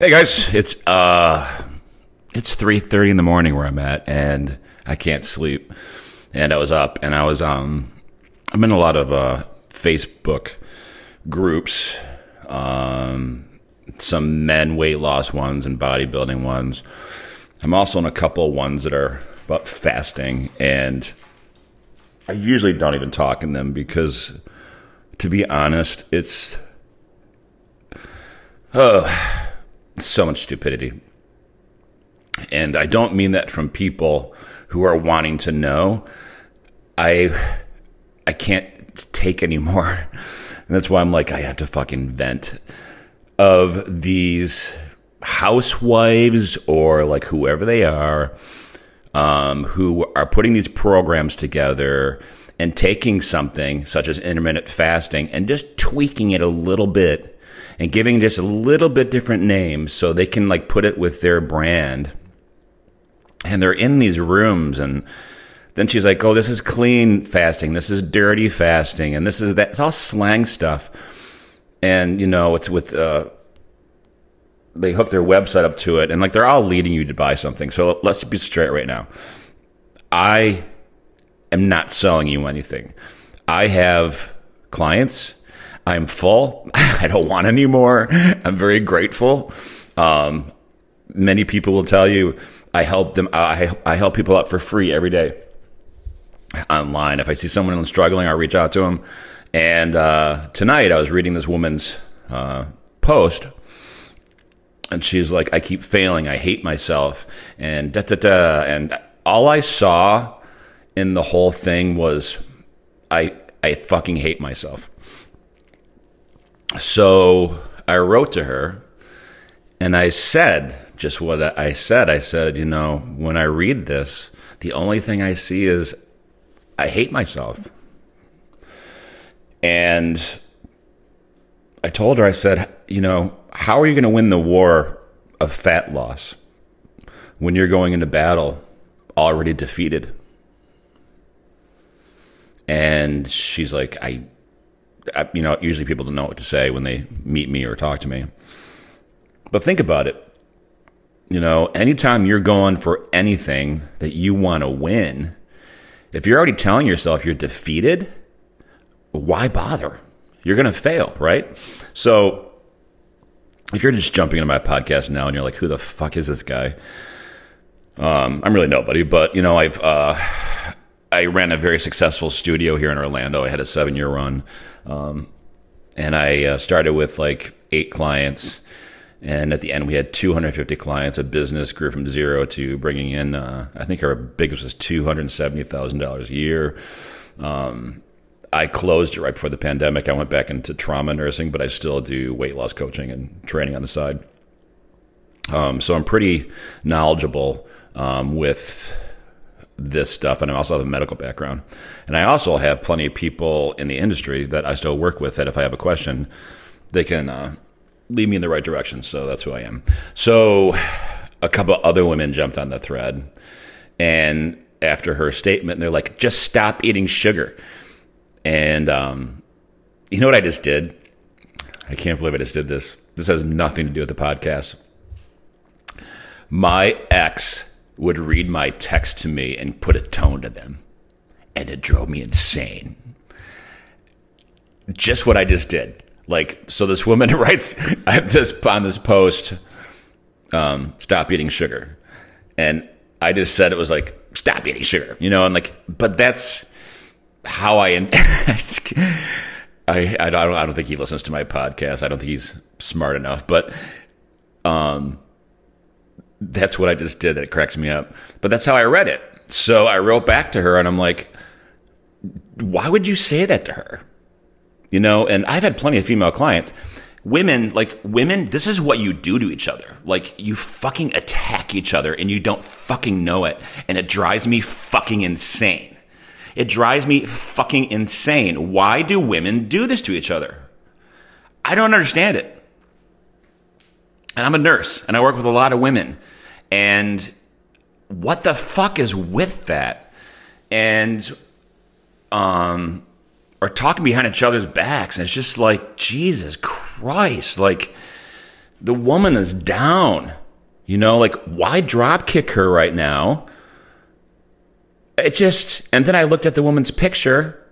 Hey guys, it's uh it's 3:30 in the morning where I'm at and I can't sleep. And I was up and I was um I'm in a lot of uh Facebook groups um some men weight loss ones and bodybuilding ones. I'm also in a couple ones that are about fasting and I usually don't even talk in them because to be honest, it's uh so much stupidity. And I don't mean that from people who are wanting to know. I I can't take anymore. And that's why I'm like I have to fucking vent of these housewives or like whoever they are um, who are putting these programs together and taking something such as intermittent fasting and just tweaking it a little bit and giving just a little bit different names so they can like put it with their brand. And they're in these rooms and then she's like, "Oh, this is clean fasting. This is dirty fasting, and this is that." It's all slang stuff, and you know, it's with uh, they hook their website up to it, and like they're all leading you to buy something. So let's be straight right now. I am not selling you anything. I have clients I'm full. I don't want any more. I'm very grateful. Um, many people will tell you I help them. I, I help people out for free every day online. If I see someone struggling, I reach out to them. And uh, tonight I was reading this woman's uh, post, and she's like, "I keep failing. I hate myself." And da da da. And all I saw in the whole thing was, I I fucking hate myself. So I wrote to her and I said just what I said. I said, you know, when I read this, the only thing I see is I hate myself. And I told her, I said, you know, how are you going to win the war of fat loss when you're going into battle already defeated? And she's like, I you know, usually people don't know what to say when they meet me or talk to me. But think about it. You know, anytime you're going for anything that you want to win, if you're already telling yourself you're defeated, why bother? You're going to fail, right? So, if you're just jumping into my podcast now and you're like, who the fuck is this guy? Um, I'm really nobody, but you know, I've uh, I ran a very successful studio here in Orlando. I had a seven year run. Um, and I uh, started with like eight clients. And at the end, we had 250 clients. A business grew from zero to bringing in, uh, I think our biggest was $270,000 a year. Um, I closed it right before the pandemic. I went back into trauma nursing, but I still do weight loss coaching and training on the side. Um, so I'm pretty knowledgeable um, with this stuff, and I also have a medical background. And I also have plenty of people in the industry that I still work with that if I have a question, they can uh, lead me in the right direction. So that's who I am. So a couple other women jumped on the thread, and after her statement, they're like, "Just stop eating sugar." And um, you know what I just did? I can't believe I just did this. This has nothing to do with the podcast. My ex would read my text to me and put a tone to them. And it drove me insane. Just what I just did. Like, so this woman writes this on this post, um, stop eating sugar. And I just said it was like, stop eating sugar, you know, and like, but that's how I, I, I don't, I don't think he listens to my podcast. I don't think he's smart enough, but, um, that's what I just did. That cracks me up. But that's how I read it. So I wrote back to her and I'm like, why would you say that to her? You know, and I've had plenty of female clients. Women, like women, this is what you do to each other. Like you fucking attack each other and you don't fucking know it. And it drives me fucking insane. It drives me fucking insane. Why do women do this to each other? I don't understand it. And I'm a nurse and I work with a lot of women. And what the fuck is with that? And um are talking behind each other's backs and it's just like Jesus Christ like the woman is down. You know, like why drop kick her right now? It just, and then I looked at the woman's picture.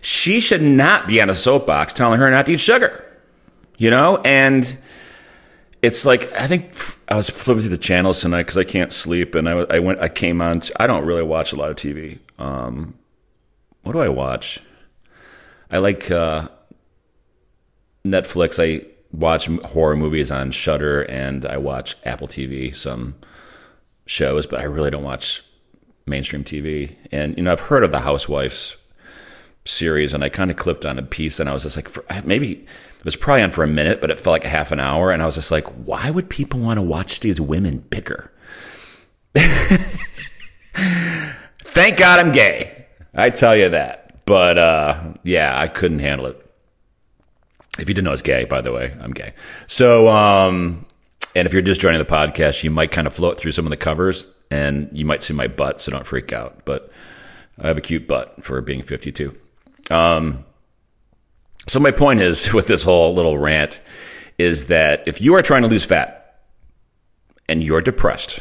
She should not be on a soapbox telling her not to eat sugar, you know? And it's like, I think I was flipping through the channels tonight because I can't sleep. And I, I went, I came on, I don't really watch a lot of TV. Um, what do I watch? I like, uh, Netflix. I watch horror movies on Shudder and I watch Apple TV, some shows, but I really don't watch mainstream TV. And you know, I've heard of the Housewives series, and I kind of clipped on a piece, and I was just like, for, maybe it was probably on for a minute, but it felt like half an hour, and I was just like, why would people want to watch these women bicker? Thank God I'm gay. I tell you that. But uh, yeah, I couldn't handle it. If you didn't know, it's gay. By the way, I'm gay. So, um, and if you're just joining the podcast, you might kind of float through some of the covers and you might see my butt, so don't freak out. But I have a cute butt for being 52. Um, so my point is with this whole little rant is that if you are trying to lose fat and you're depressed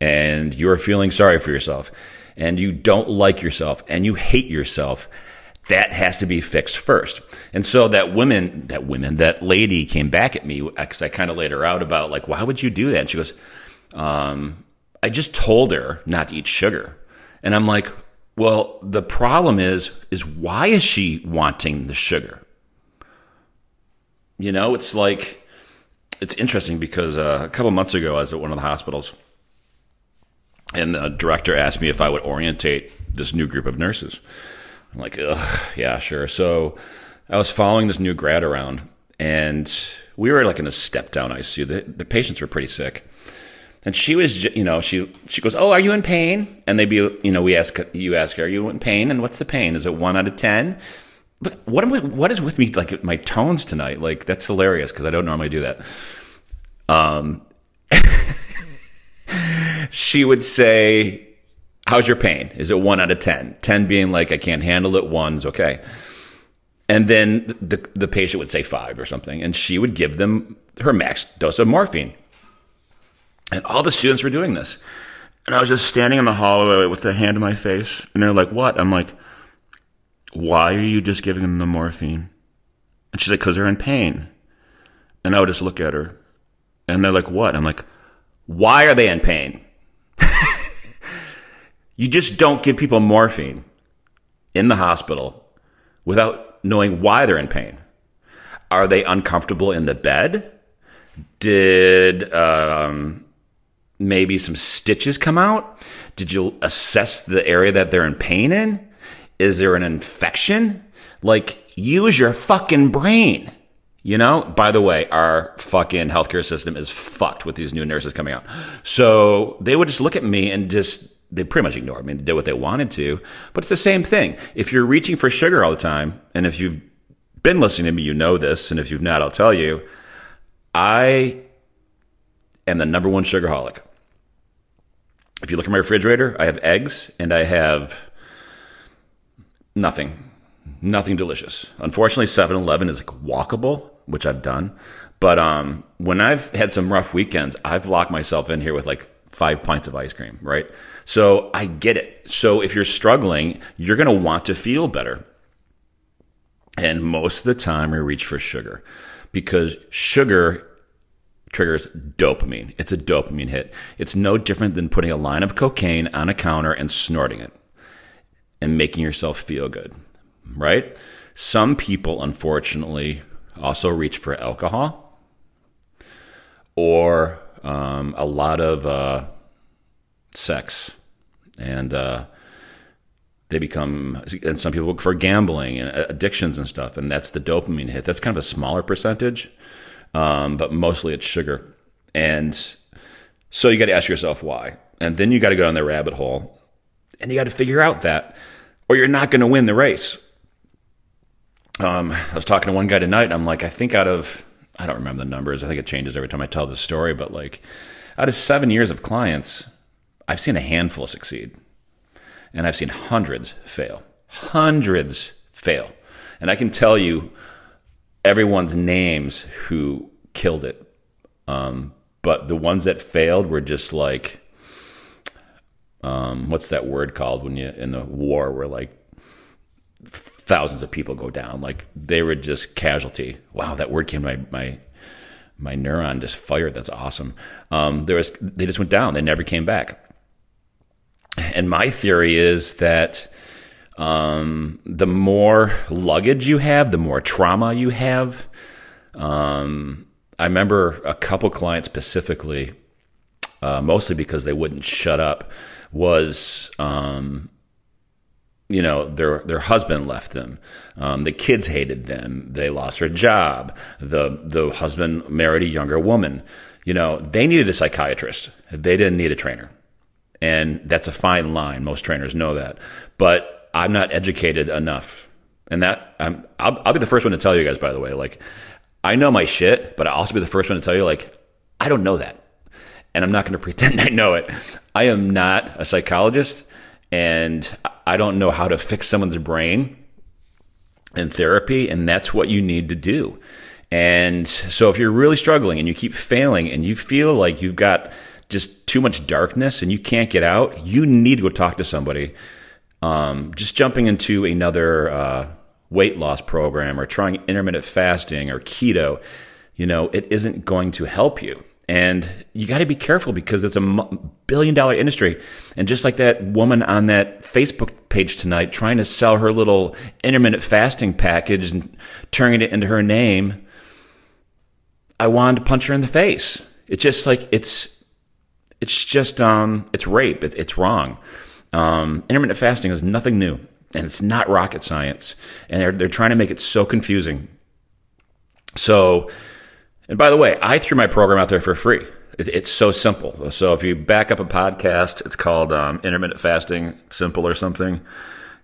and you're feeling sorry for yourself and you don't like yourself and you hate yourself, that has to be fixed first. And so that woman, that woman, that lady came back at me because I kind of laid her out about like, why would you do that? And she goes, um, I just told her not to eat sugar. And I'm like, well, the problem is, is why is she wanting the sugar? You know, it's like, it's interesting because uh, a couple months ago, I was at one of the hospitals, and the director asked me if I would orientate this new group of nurses. I'm like, Ugh, yeah, sure. So I was following this new grad around, and we were like in a step down ICU. The, the patients were pretty sick. And she was, you know, she she goes, "Oh, are you in pain?" And they'd be, you know, we ask you ask her, "Are you in pain?" And what's the pain? Is it one out of ten? But what am, I, what is with me like my tones tonight? Like that's hilarious because I don't normally do that. Um, she would say, "How's your pain? Is it one out of ten? Ten being like I can't handle it. One's okay." And then the the patient would say five or something, and she would give them her max dose of morphine and all the students were doing this. And I was just standing in the hallway with the hand in my face. And they're like, what? I'm like, why are you just giving them the morphine? And she's like, because they're in pain. And I would just look at her. And they're like, what? I'm like, why are they in pain? you just don't give people morphine in the hospital without knowing why they're in pain. Are they uncomfortable in the bed? Did um, maybe some stitches come out? Did you assess the area that they're in pain in? Is there an infection? Like, use your fucking brain. You know, by the way, our fucking healthcare system is fucked with these new nurses coming out. So they would just look at me and just, they pretty much ignored me and did what they wanted to. But it's the same thing. If you're reaching for sugar all the time, and if you've been listening to me, you know this. And if you've not, I'll tell you, I am the number one sugarholic if you look at my refrigerator, I have eggs and I have nothing, nothing delicious. Unfortunately, 7 Eleven is like walkable, which I've done. But um, when I've had some rough weekends, I've locked myself in here with like five pints of ice cream, right? So I get it. So if you're struggling, you're going to want to feel better. And most of the time, we reach for sugar because sugar triggers dopamine. It's a dopamine hit. It's no different than putting a line of cocaine on a counter and snorting it and making yourself feel good, right? Some people, unfortunately, also reach for alcohol or um, a lot of uh, sex. And uh, they become, and some people look for gambling and addictions and stuff. And that's the dopamine hit. That's kind of a smaller percentage um, but mostly it's sugar. And so you got to ask yourself why. And then you got to go down the rabbit hole and you got to figure out that, or you're not going to win the race. Um, I was talking to one guy tonight, and I'm like, I think out of, I don't remember the numbers. I think it changes every time I tell this story, but like, out of seven years of clients, I've seen a handful succeed, and I've seen hundreds fail. Hundreds fail. And I can tell you everyone's names who killed it Um, but the ones that failed were just like, um, what's that word called when you in the war where like thousands of people go down? Like they were just casualty. Wow, that word came to my my my neuron just fired. That's awesome. Um, there was they just went down. They never came back. And my theory is that um, the more luggage you have, the more trauma you have. Um, I remember a couple clients specifically, uh, mostly because they wouldn't shut up, was um, you know their their husband left them. Um, the kids hated them. They lost their job. The the husband married a younger woman. You know they needed a psychiatrist. They didn't need a trainer. And that's a fine line. Most trainers know that. But i'm not educated enough and that I'm, I'll, I'll be the first one to tell you guys by the way like i know my shit but i'll also be the first one to tell you like i don't know that and i'm not going to pretend i know it i am not a psychologist and I don't know how to fix someone's brain in therapy, and that's what you need to do. And so if you're really struggling and you keep failing and you feel like you've got just too much darkness and you can't get out, you need to go talk to somebody. Um, just jumping into another uh, weight loss program or trying intermittent fasting or keto, you know, it isn't going to help you. And you got to be careful because it's a billion dollar industry. And just like that woman on that Facebook page tonight trying to sell her little intermittent fasting package and turning it into her name, I wanted to punch her in the face. It's just like, it's, it's just, um, it's rape. It, it's wrong. Um, intermittent fasting is nothing new and it's not rocket science. And they're, they're trying to make it so confusing. So, and by the way, I threw my program out there for free. It, it's so simple. So if you back up a podcast, it's called um, Intermittent Fasting Simple or something.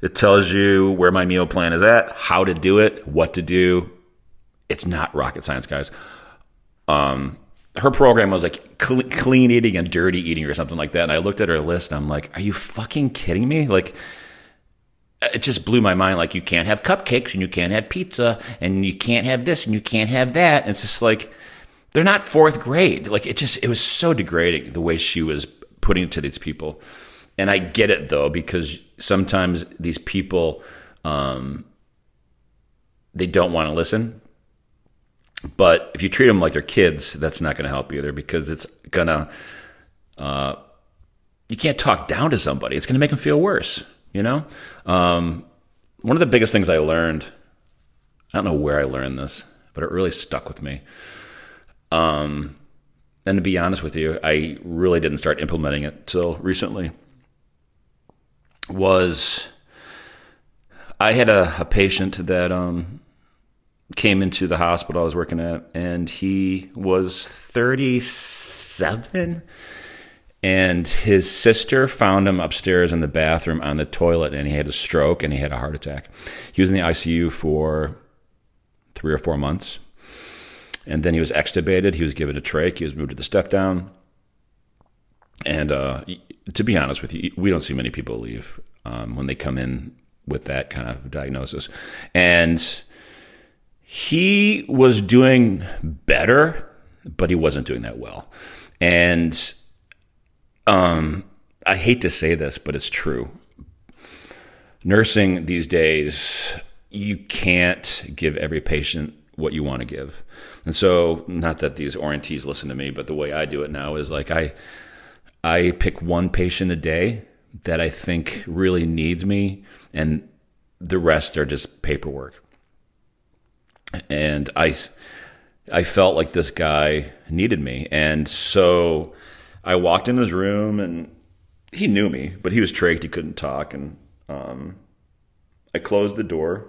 It tells you where my meal plan is at, how to do it, what to do. It's not rocket science, guys. Um, her program was like clean eating and dirty eating or something like that. And I looked at her list and I'm like, are you fucking kidding me? Like, it just blew my mind. Like, you can't have cupcakes and you can't have pizza and you can't have this and you can't have that. And it's just like, they're not fourth grade. Like, it just, it was so degrading the way she was putting it to these people. And I get it though, because sometimes these people, um, they don't want to listen. But if you treat them like they're kids, that's not going to help either because it's going to, uh, you can't talk down to somebody. It's going to make them feel worse. You know, um, one of the biggest things I learned, I don't know where I learned this, but it really stuck with me. Um, and to be honest with you, I really didn't start implementing it till recently. Was I had a, a patient that um, came into the hospital I was working at, and he was 37 and his sister found him upstairs in the bathroom on the toilet, and he had a stroke and he had a heart attack. He was in the ICU for three or four months. And then he was extubated. He was given a trach. He was moved to the step down. And uh, to be honest with you, we don't see many people leave um, when they come in with that kind of diagnosis. And he was doing better, but he wasn't doing that well. And um, I hate to say this, but it's true. Nursing these days, you can't give every patient what you want to give. And so, not that these orientees listen to me, but the way I do it now is like I I pick one patient a day that I think really needs me, and the rest are just paperwork. And I I felt like this guy needed me, and so I walked in his room and he knew me, but he was trached. He couldn't talk. And um, I closed the door.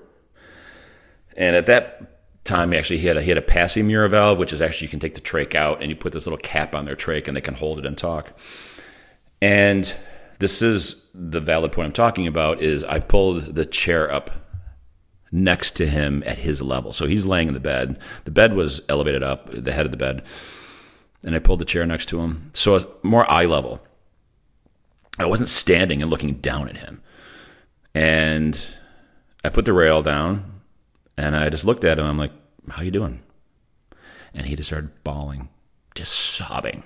And at that time, actually, he had a, he had a Passy-Muir valve, which is actually you can take the trach out and you put this little cap on their trach and they can hold it and talk. And this is the valid point I'm talking about is I pulled the chair up next to him at his level. So he's laying in the bed. The bed was elevated up, the head of the bed and I pulled the chair next to him. So I was more eye level. I wasn't standing and looking down at him. And I put the rail down and I just looked at him. I'm like, how you doing? And he just started bawling. just sobbing.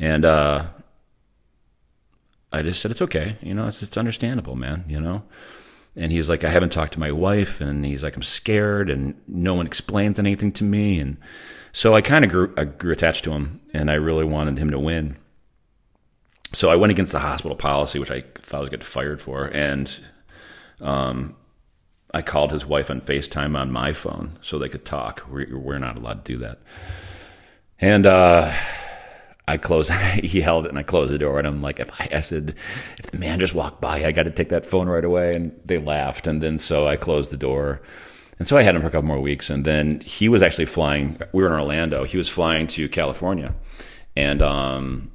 And uh, I just said, it's okay. You know, it's, it's understandable, man, you know? And he's like, I haven't talked to my wife. And he's like, I'm scared and no one explains anything to me. And so I kind of grew, I grew attached to him and I really wanted him to win. So I went against the hospital policy, which I thought I was getting fired for. And um, I called his wife on FaceTime on my phone so they could talk. We're, we're not allowed to do that. And uh, I closed, he held it and I closed the door and I'm like, if I, I said, if the man just walked by, I got to take that phone right away. And they laughed. And then so I closed the door. And so I had him for a couple more weeks. And then he was actually flying, we were in Orlando. He was flying to California. And um,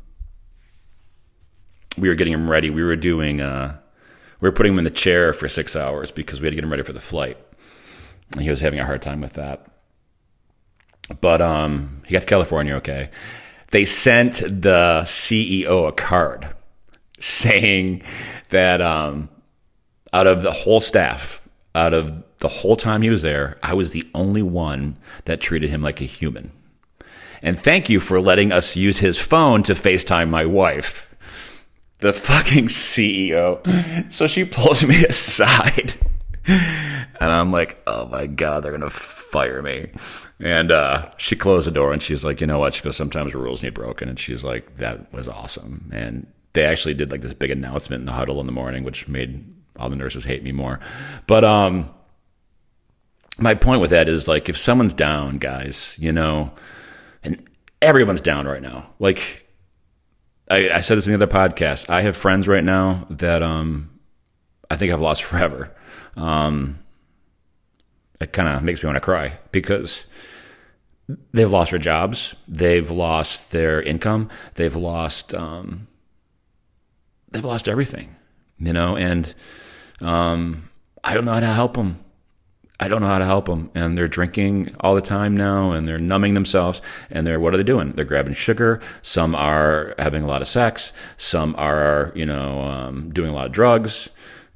we were getting him ready. We were doing, uh, we were putting him in the chair for six hours because we had to get him ready for the flight. And he was having a hard time with that. But um, he got to California okay they sent the CEO a card saying that um, out of the whole staff, out of the whole time he was there, I was the only one that treated him like a human. And thank you for letting us use his phone to FaceTime my wife. The fucking CEO. So she pulls me aside. And I'm like, oh my God, they're going to fire me. And uh, she closed the door and she's like, you know what? She goes, sometimes rules need broken. And she's like, that was awesome. And they actually did like this big announcement in the huddle in the morning, which made all the nurses hate me more. But um, my point with that is like, if someone's down, guys, you know, and everyone's down right now. Like, I, I said this in the other podcast. I have friends right now that um, I think I've lost forever. Um, it kind of makes me want to cry because they've lost their jobs, they've lost their income, they've lost um, they've lost everything, you know. And um, I don't know how to help them. I don't know how to help them, and they're drinking all the time now, and they're numbing themselves. And they're what are they doing? They're grabbing sugar. Some are having a lot of sex. Some are you know um, doing a lot of drugs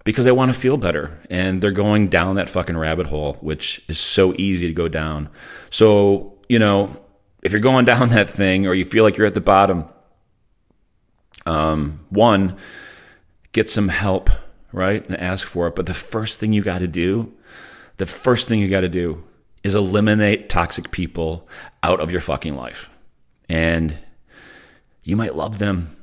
because they want to feel better and they're going down that fucking rabbit hole, which is so easy to go down. So, you know, if you're going down that thing or you feel like you're at the bottom, um, one, get some help, right? And ask for it. But the first thing you got to do, the first thing you got to do is eliminate toxic people out of your fucking life. And you might love them.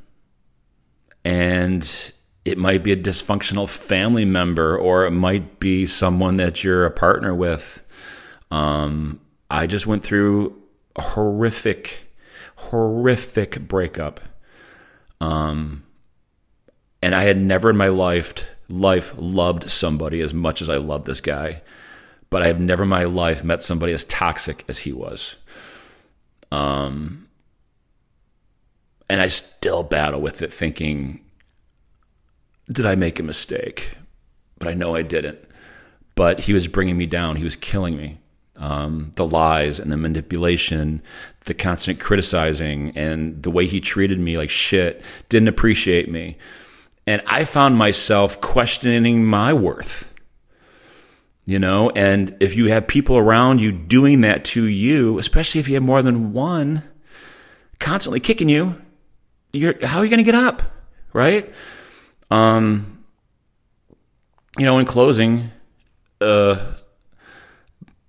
And it might be a dysfunctional family member or it might be someone that you're a partner with. Um, I just went through a horrific, horrific breakup. Um, and I had never in my life life loved somebody as much as I love this guy, but I have never in my life met somebody as toxic as he was. Um, and I still battle with it, thinking did I make a mistake? But I know I didn't. But he was bringing me down. He was killing me. Um, the lies and the manipulation, the constant criticizing, and the way he treated me like shit, didn't appreciate me. And I found myself questioning my worth. You know, and if you have people around you doing that to you, especially if you have more than one, constantly kicking you, you're, how are you going to get up? Right? Um, you know, in closing, uh,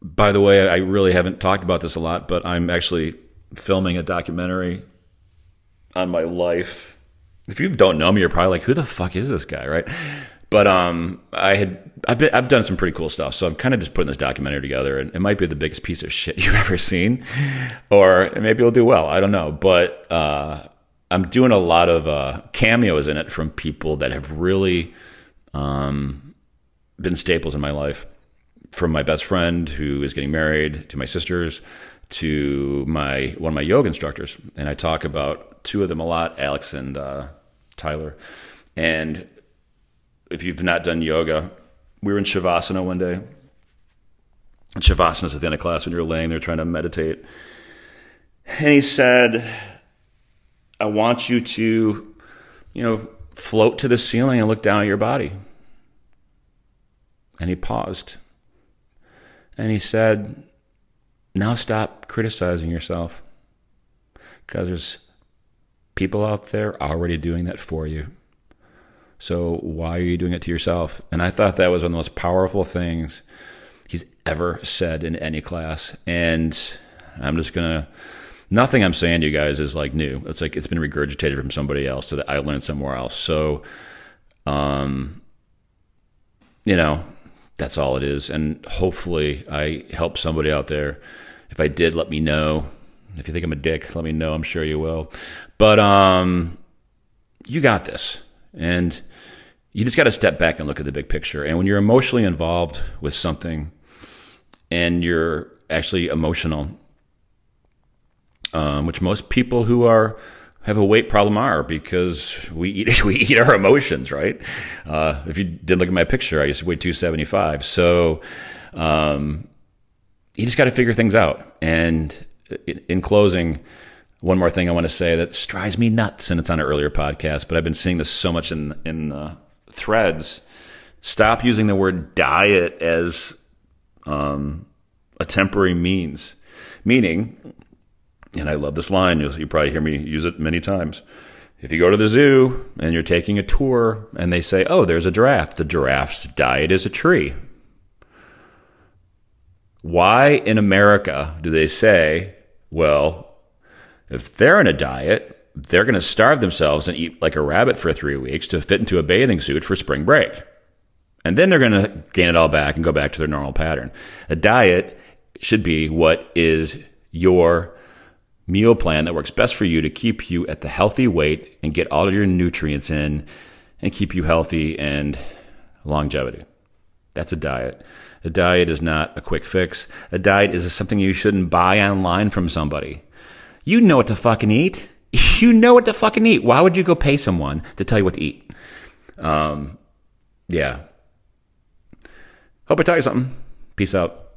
by the way, I really haven't talked about this a lot, but I'm actually filming a documentary on my life. If you don't know me, you're probably like, "Who the fuck is this guy?" Right? But um, I had I've been, I've done some pretty cool stuff, so I'm kind of just putting this documentary together, and it might be the biggest piece of shit you've ever seen, or maybe it'll do well. I don't know, but uh, I'm doing a lot of uh, cameos in it from people that have really um, been staples in my life. From my best friend who is getting married, to my sisters, to my one of my yoga instructors, and I talk about two of them a lot, Alex and uh, Tyler. And if you've not done yoga, we were in shavasana one day. And shavasana is at the end of class when you're laying there trying to meditate. And he said, I want you to, you know, float to the ceiling and look down at your body. And he paused. And he said, Now stop criticizing yourself. Because there's people out there already doing that for you. So why are you doing it to yourself? And I thought that was one of the most powerful things he's ever said in any class. And I'm just going to, nothing I'm saying to you guys is like new. It's like it's been regurgitated from somebody else so that I learned somewhere else. So, um, you know, that's all it is. And hopefully I help somebody out there. If I did, let me know. If you think I'm a dick, let me know. I'm sure you will. But um, you got this. And you just got to step back and look at the big picture. And when you're emotionally involved with something and you're actually emotional, um, which most people who are have a weight problem are because we eat we eat our emotions, right? Uh, if you did look at my picture, I used to weigh 275. So um, you just got to figure things out. And in closing, one more thing I want to say that drives me nuts, and it's on an earlier podcast, but I've been seeing this so much in in the threads. Stop using the word diet as um, a temporary means, meaning, and I love this line. You'll, you probably hear me use it many times. If you go to the zoo and you're taking a tour, and they say, "Oh, there's a giraffe," the giraffe's diet is a tree. Why in America do they say, "Well, if they're in a diet, they're going to starve themselves and eat like a rabbit for three weeks to fit into a bathing suit for spring break. And then they're going to gain it all back and go back to their normal pattern. A diet should be what is your meal plan that works best for you to keep you at the healthy weight and get all of your nutrients in and keep you healthy and longevity. That's a diet. A diet is not a quick fix. A diet is something you shouldn't buy online from somebody. You know what to fucking eat. You know what to fucking eat. Why would you go pay someone to tell you what to eat? Um, yeah. Hope I taught you something. Peace out.